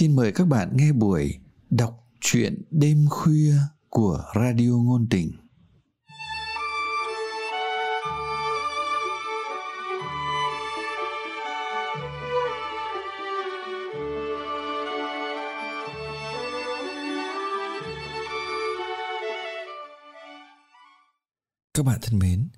xin mời các bạn nghe buổi đọc truyện đêm khuya của Radio Ngôn Tình. Các bạn thân mến,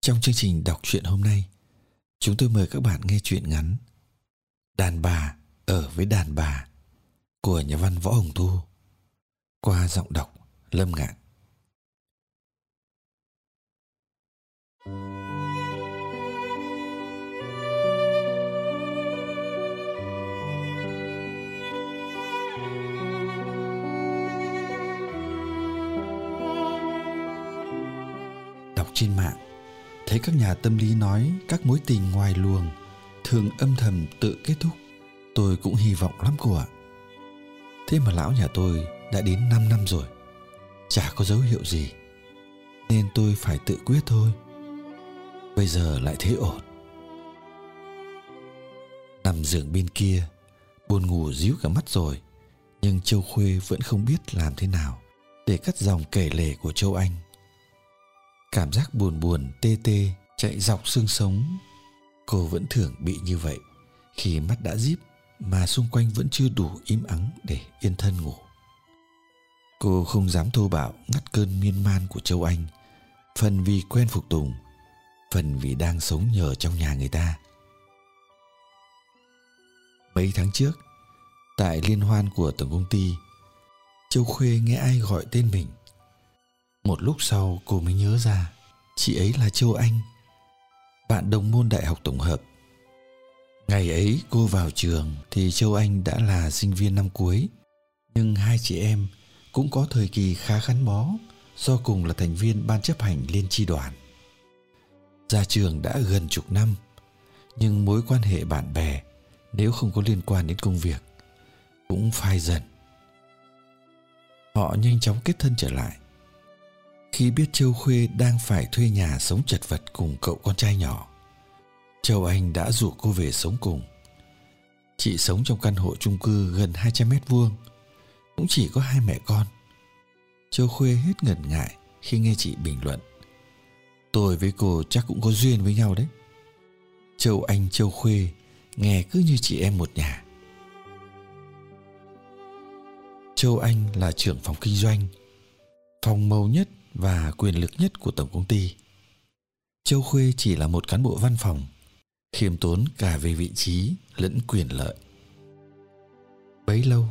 trong chương trình đọc truyện hôm nay, chúng tôi mời các bạn nghe truyện ngắn Đàn bà ở với đàn bà của nhà văn Võ Hồng Thu. Qua giọng đọc Lâm Ngạn. Đọc trên mạng, thấy các nhà tâm lý nói các mối tình ngoài luồng thường âm thầm tự kết thúc. Tôi cũng hy vọng lắm cô ạ thế mà lão nhà tôi đã đến 5 năm rồi, chả có dấu hiệu gì, nên tôi phải tự quyết thôi. Bây giờ lại thế ổn. Nằm giường bên kia, buồn ngủ díu cả mắt rồi, nhưng châu khuê vẫn không biết làm thế nào để cắt dòng kể lể của châu anh. Cảm giác buồn buồn, tê tê, chạy dọc xương sống, cô vẫn thường bị như vậy khi mắt đã díp mà xung quanh vẫn chưa đủ im ắng để yên thân ngủ. Cô không dám thô bạo ngắt cơn miên man của châu anh, phần vì quen phục tùng, phần vì đang sống nhờ trong nhà người ta. Mấy tháng trước, tại liên hoan của tổng công ty, châu khuê nghe ai gọi tên mình. Một lúc sau cô mới nhớ ra, chị ấy là châu anh, bạn đồng môn đại học tổng hợp ngày ấy cô vào trường thì châu anh đã là sinh viên năm cuối. Nhưng hai chị em cũng có thời kỳ khá gắn bó, do cùng là thành viên ban chấp hành liên tri đoàn. Ra trường đã gần chục năm, nhưng mối quan hệ bạn bè, nếu không có liên quan đến công việc, cũng phai dần. Họ nhanh chóng kết thân trở lại. Khi biết châu khuê đang phải thuê nhà sống chật vật cùng cậu con trai nhỏ châu anh đã rủ cô về sống cùng. Chị sống trong căn hộ chung cư gần 200 mét vuông, cũng chỉ có hai mẹ con. Châu khuê hết ngần ngại khi nghe chị bình luận. Tôi với cô chắc cũng có duyên với nhau đấy. Châu anh, châu khuê nghe cứ như chị em một nhà. Châu anh là trưởng phòng kinh doanh phòng màu nhất và quyền lực nhất của tổng công ty. Châu khuê chỉ là một cán bộ văn phòng khiêm tốn cả về vị trí lẫn quyền lợi. Bấy lâu,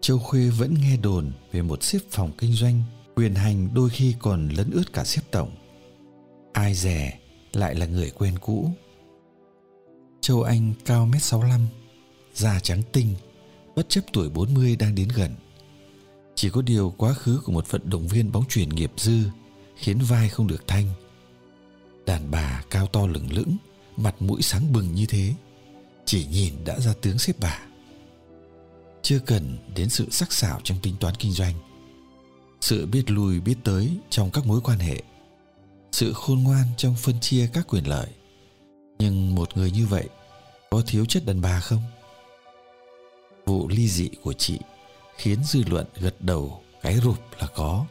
châu khuê vẫn nghe đồn về một xếp phòng kinh doanh, quyền hành đôi khi còn lấn ướt cả xếp tổng. Ai rẻ lại là người quen cũ. Châu anh cao mét 65 da trắng tinh, bất chấp tuổi 40 đang đến gần. Chỉ có điều quá khứ của một vận động viên bóng chuyền nghiệp dư khiến vai không được thanh. Đàn bà cao to lửng lững mặt mũi sáng bừng như thế, chỉ nhìn đã ra tướng xếp bà. Chưa cần đến sự sắc sảo trong tính toán kinh doanh, sự biết lùi biết tới trong các mối quan hệ, sự khôn ngoan trong phân chia các quyền lợi. Nhưng một người như vậy có thiếu chất đàn bà không? Vụ ly dị của chị khiến dư luận gật đầu cái rụp là có.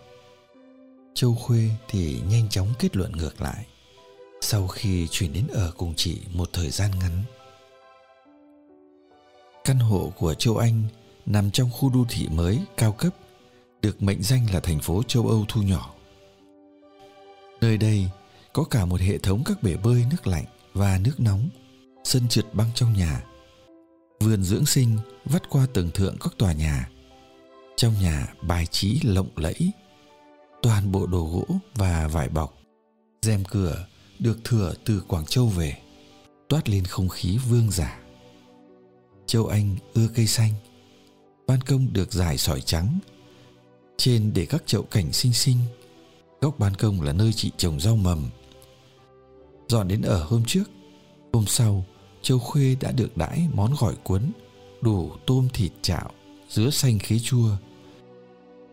Châu khuê thì nhanh chóng kết luận ngược lại sau khi chuyển đến ở cùng chị một thời gian ngắn, căn hộ của châu anh nằm trong khu đô thị mới cao cấp, được mệnh danh là thành phố châu âu thu nhỏ. Nơi đây có cả một hệ thống các bể bơi nước lạnh và nước nóng, sân trượt băng trong nhà, vườn dưỡng sinh vắt qua tầng thượng các tòa nhà. Trong nhà bài trí lộng lẫy, toàn bộ đồ gỗ và vải bọc, rèm cửa được thừa từ Quảng Châu về, toát lên không khí vương giả. Châu Anh ưa cây xanh, ban công được dài sỏi trắng, trên để các chậu cảnh xinh xinh, góc ban công là nơi chị trồng rau mầm. Dọn đến ở hôm trước, hôm sau, Châu Khuê đã được đãi món gỏi cuốn, đủ tôm thịt chạo, dứa xanh khế chua.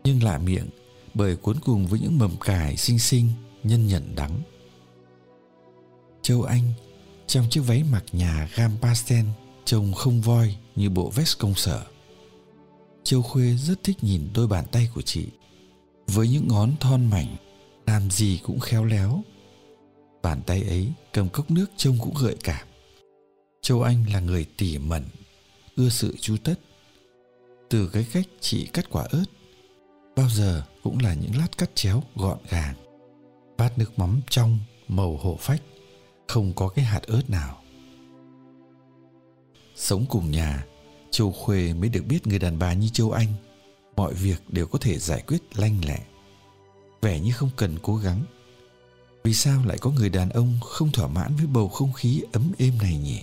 Nhưng lạ miệng bởi cuốn cùng với những mầm cải xinh xinh, nhân nhẫn đắng. Châu Anh, trong chiếc váy mặc nhà gam pastel trông không voi như bộ vest công sở. Châu Khuê rất thích nhìn đôi bàn tay của chị. Với những ngón thon mảnh, Làm gì cũng khéo léo. Bàn tay ấy cầm cốc nước trông cũng gợi cảm. Châu Anh là người tỉ mẩn, Ưa sự chu tất. Từ cái cách chị cắt quả ớt, Bao giờ cũng là những lát cắt chéo gọn gàng. Bát nước mắm trong màu hổ phách. Không có cái hạt ớt nào. Sống cùng nhà Châu Khuê mới được biết người đàn bà như Châu Anh Mọi việc đều có thể giải quyết lanh lẹ. Vẻ như không cần cố gắng. Vì sao lại có người đàn ông không thỏa mãn với bầu không khí ấm êm này nhỉ?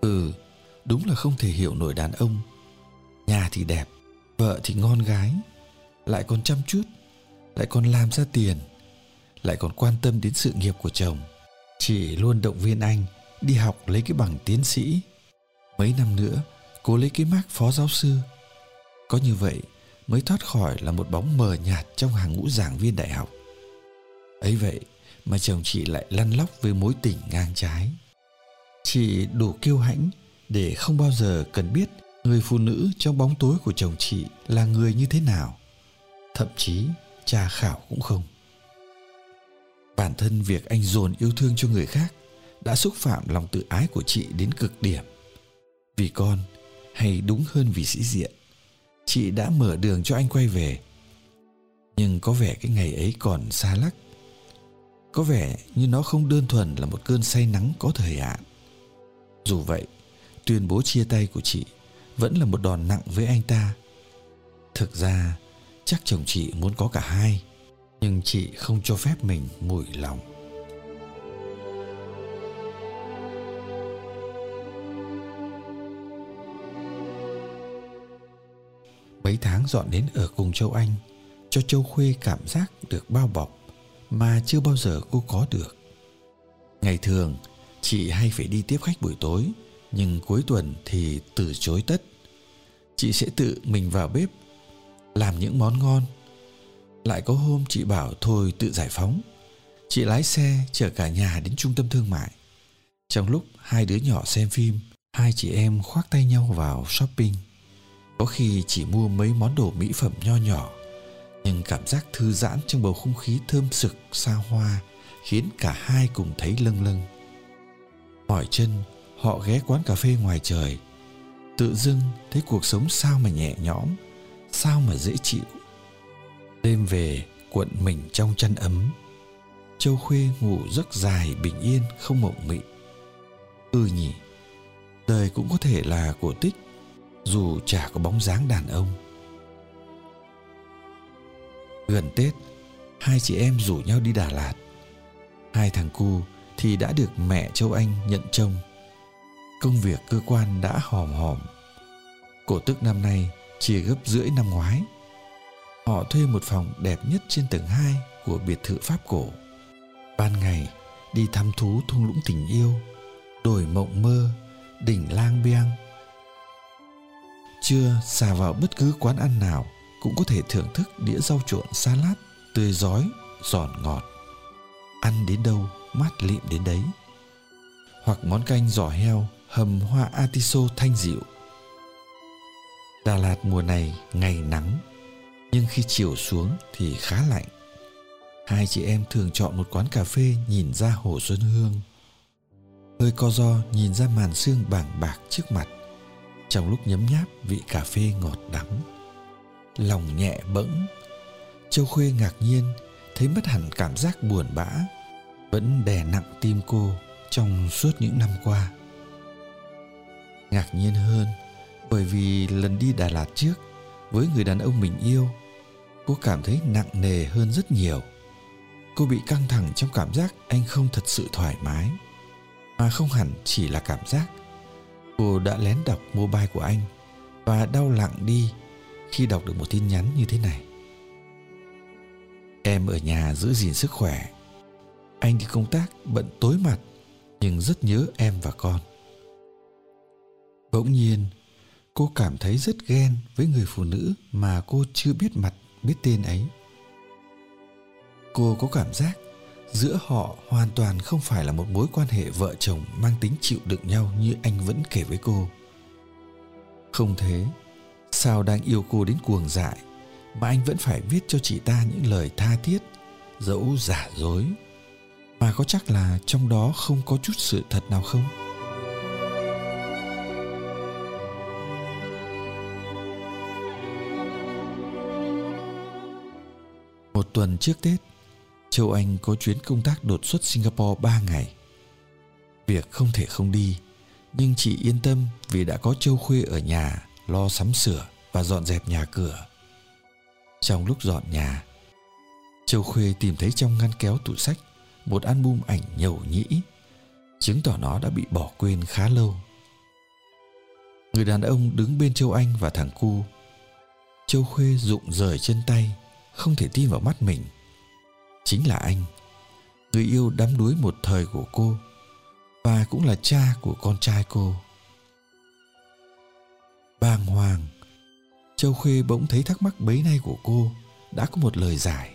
Ừ, đúng là không thể hiểu nổi đàn ông. Nhà thì đẹp, vợ thì ngon gái Lại còn chăm chút, lại còn làm ra tiền. Lại còn quan tâm đến sự nghiệp của chồng. Chị luôn động viên anh đi học lấy cái bằng tiến sĩ. Mấy năm nữa cố lấy cái mác phó giáo sư. Có như vậy mới thoát khỏi là một bóng mờ nhạt trong hàng ngũ giảng viên đại học. Ấy vậy mà chồng chị lại lăn lóc với mối tình ngang trái. Chị đủ kiêu hãnh để không bao giờ cần biết người phụ nữ trong bóng tối của chồng chị là người như thế nào. Thậm chí tra khảo cũng không bản thân việc anh dồn yêu thương cho người khác đã xúc phạm lòng tự ái của chị đến cực điểm. Vì con, hay đúng hơn vì sĩ diện, chị đã mở đường cho anh quay về. Nhưng có vẻ cái ngày ấy còn xa lắc. Có vẻ như nó không đơn thuần là một cơn say nắng có thời hạn. Dù vậy, tuyên bố chia tay của chị vẫn là một đòn nặng với anh ta. Thực ra, chắc chồng chị muốn có cả hai nhưng chị không cho phép mình mùi lòng mấy tháng dọn đến ở cùng châu Anh cho châu Khuê cảm giác được bao bọc mà chưa bao giờ cô có được. Ngày thường, chị hay phải đi tiếp khách buổi tối, nhưng cuối tuần thì từ chối tất. Chị sẽ tự mình vào bếp, làm những món ngon. Lại có hôm chị bảo thôi tự giải phóng. Chị lái xe chở cả nhà đến trung tâm thương mại. Trong lúc hai đứa nhỏ xem phim, hai chị em khoác tay nhau vào shopping. Có khi chỉ mua mấy món đồ mỹ phẩm nho nhỏ Nhưng cảm giác thư giãn trong bầu không khí thơm sực xa hoa Khiến cả hai cùng thấy lâng lâng Mỏi chân họ ghé quán cà phê ngoài trời Tự dưng thấy cuộc sống sao mà nhẹ nhõm Sao mà dễ chịu Đêm về, cuộn mình trong chăn ấm. Châu Khuê ngủ rất dài bình yên, không mộng mị. Ừ nhỉ, Đời cũng có thể là cổ tích, dù chả có bóng dáng đàn ông. Gần tết, hai chị em rủ nhau đi đà lạt. Hai thằng cu thì đã được mẹ châu anh nhận trông công việc cơ quan đã hòm hòm. Cổ tức năm nay chia gấp rưỡi năm ngoái họ thuê một phòng đẹp nhất trên tầng 2 của biệt thự pháp cổ ban ngày đi thăm thú thung lũng tình yêu đồi mộng mơ đỉnh lang biang Trưa xà vào bất cứ quán ăn nào cũng có thể thưởng thức đĩa rau trộn salad tươi giói, giòn ngọt. Ăn đến đâu mát lịm đến đấy. Hoặc món canh giò heo hầm hoa atiso thanh dịu. Đà Lạt mùa này ngày nắng, nhưng khi chiều xuống thì khá lạnh. Hai chị em thường chọn một quán cà phê nhìn ra hồ Xuân Hương. Hơi co do nhìn ra màn sương bảng bạc trước mặt. Trong lúc nhấm nháp, vị cà phê ngọt đắng. Lòng nhẹ bẫng. Châu khuê ngạc nhiên, thấy mất hẳn cảm giác buồn bã. Vẫn đè nặng tim cô trong suốt những năm qua. Ngạc nhiên hơn, bởi vì lần đi đà lạt trước với người đàn ông mình yêu cô cảm thấy nặng nề hơn rất nhiều cô bị căng thẳng trong cảm giác anh không thật sự thoải mái mà không hẳn chỉ là cảm giác Cô đã lén đọc mobile của anh và đau lặng đi khi đọc được một tin nhắn như thế này. Em ở nhà giữ gìn sức khỏe. Anh đi công tác bận tối mặt nhưng rất nhớ em và con. Bỗng nhiên, cô cảm thấy rất ghen với người phụ nữ mà cô chưa biết mặt, biết tên ấy. Cô có cảm giác giữa họ hoàn toàn không phải là một mối quan hệ vợ chồng mang tính chịu đựng nhau như anh vẫn kể với cô Không thế, sao đang yêu cô đến cuồng dại mà anh vẫn phải viết cho chị ta những lời tha thiết, dẫu giả dối. Mà có chắc là trong đó không có chút sự thật nào không? Một tuần trước Tết, Châu Anh có chuyến công tác đột xuất Singapore 3 ngày. Việc không thể không đi, nhưng chị yên tâm vì đã có Châu Khuê ở nhà lo sắm sửa và dọn dẹp nhà cửa. Trong lúc dọn nhà, Châu Khuê tìm thấy trong ngăn kéo tủ sách một album ảnh nhầu nhĩ, chứng tỏ nó đã bị bỏ quên khá lâu. Người đàn ông đứng bên Châu Anh và thằng cu. Châu Khuê rụng rời chân tay, không thể tin vào mắt mình. Chính là anh, người yêu đắm đuối một thời của cô và cũng là cha của con trai cô. Bàng hoàng, Châu Khuê bỗng thấy thắc mắc bấy nay của cô đã có một lời giải.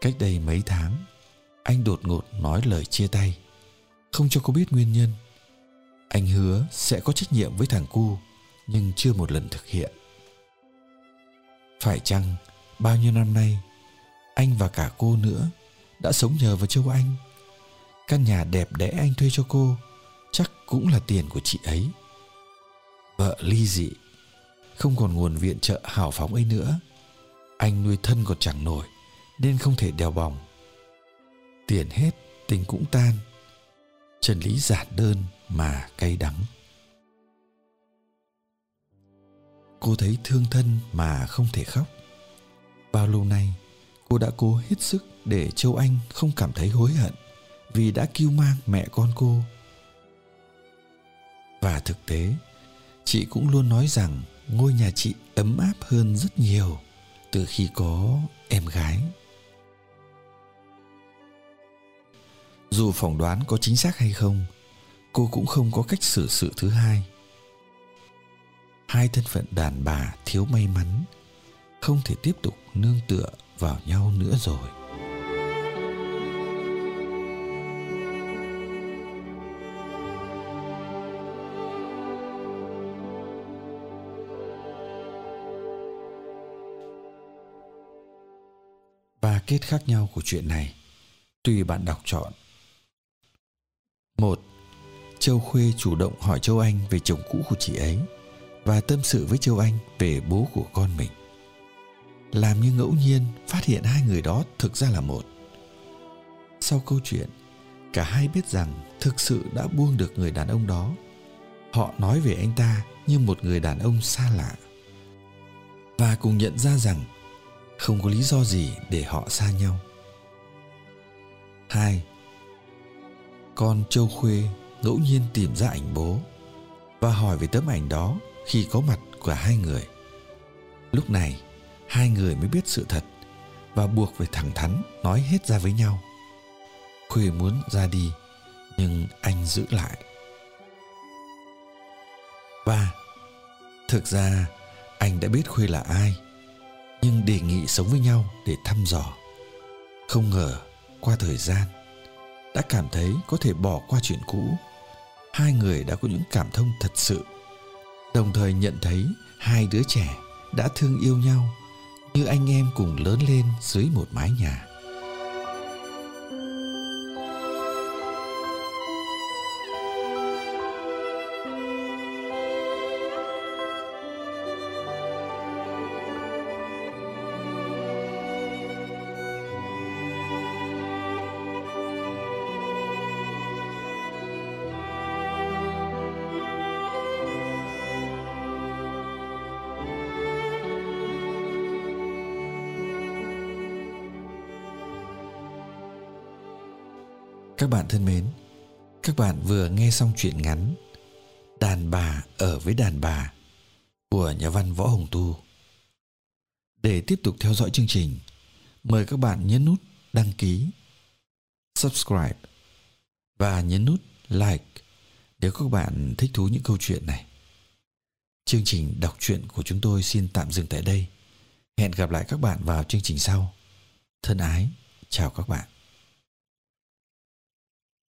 Cách đây mấy tháng, anh đột ngột nói lời chia tay, không cho cô biết nguyên nhân. Anh hứa sẽ có trách nhiệm với thằng cu, nhưng chưa một lần thực hiện. Phải chăng bao nhiêu năm nay, anh và cả cô nữa đã sống nhờ vào Châu Anh. Căn nhà đẹp đẽ anh thuê cho cô chắc cũng là tiền của chị ấy. Vợ ly dị không còn nguồn viện trợ hào phóng ấy nữa anh nuôi thân còn chẳng nổi nên không thể đèo bòng tiền hết tình cũng tan chân lý giản đơn mà cay đắng cô thấy thương thân mà không thể khóc. Bao lâu nay, cô đã cố hết sức để châu anh không cảm thấy hối hận vì đã kêu mang mẹ con cô. Và thực tế, chị cũng luôn nói rằng ngôi nhà chị ấm áp hơn rất nhiều từ khi có em gái. Dù phỏng đoán có chính xác hay không, cô cũng không có cách xử sự thứ hai hai thân phận đàn bà thiếu may mắn không thể tiếp tục nương tựa vào nhau nữa rồi và kết khác nhau của chuyện này tùy bạn đọc chọn. Một, Châu Khuê chủ động hỏi Châu Anh về chồng cũ của chị ấy và tâm sự với Châu Anh về bố của con mình. Làm như ngẫu nhiên phát hiện hai người đó thực ra là một. Sau câu chuyện, cả hai biết rằng thực sự đã buông được người đàn ông đó. Họ nói về anh ta như một người đàn ông xa lạ. Và cùng nhận ra rằng không có lý do gì để họ xa nhau. 2. Con Châu Khuê ngẫu nhiên tìm ra ảnh bố và hỏi về tấm ảnh đó khi có mặt của hai người. Lúc này, hai người mới biết sự thật và buộc phải thẳng thắn nói hết ra với nhau. Khuê muốn ra đi, nhưng anh giữ lại. Và thực ra anh đã biết Khuê là ai nhưng đề nghị sống với nhau để thăm dò không ngờ qua thời gian đã cảm thấy có thể bỏ qua chuyện cũ hai người đã có những cảm thông thật sự đồng thời nhận thấy hai đứa trẻ đã thương yêu nhau như anh em cùng lớn lên dưới một mái nhà. Các bạn thân mến, các bạn vừa nghe xong chuyện ngắn Đàn bà ở với đàn bà của nhà văn Võ Hồng Tu. Để tiếp tục theo dõi chương trình, mời các bạn nhấn nút đăng ký, subscribe và nhấn nút like nếu các bạn thích thú những câu chuyện này. Chương trình đọc truyện của chúng tôi xin tạm dừng tại đây. Hẹn gặp lại các bạn vào chương trình sau. Thân ái, chào các bạn.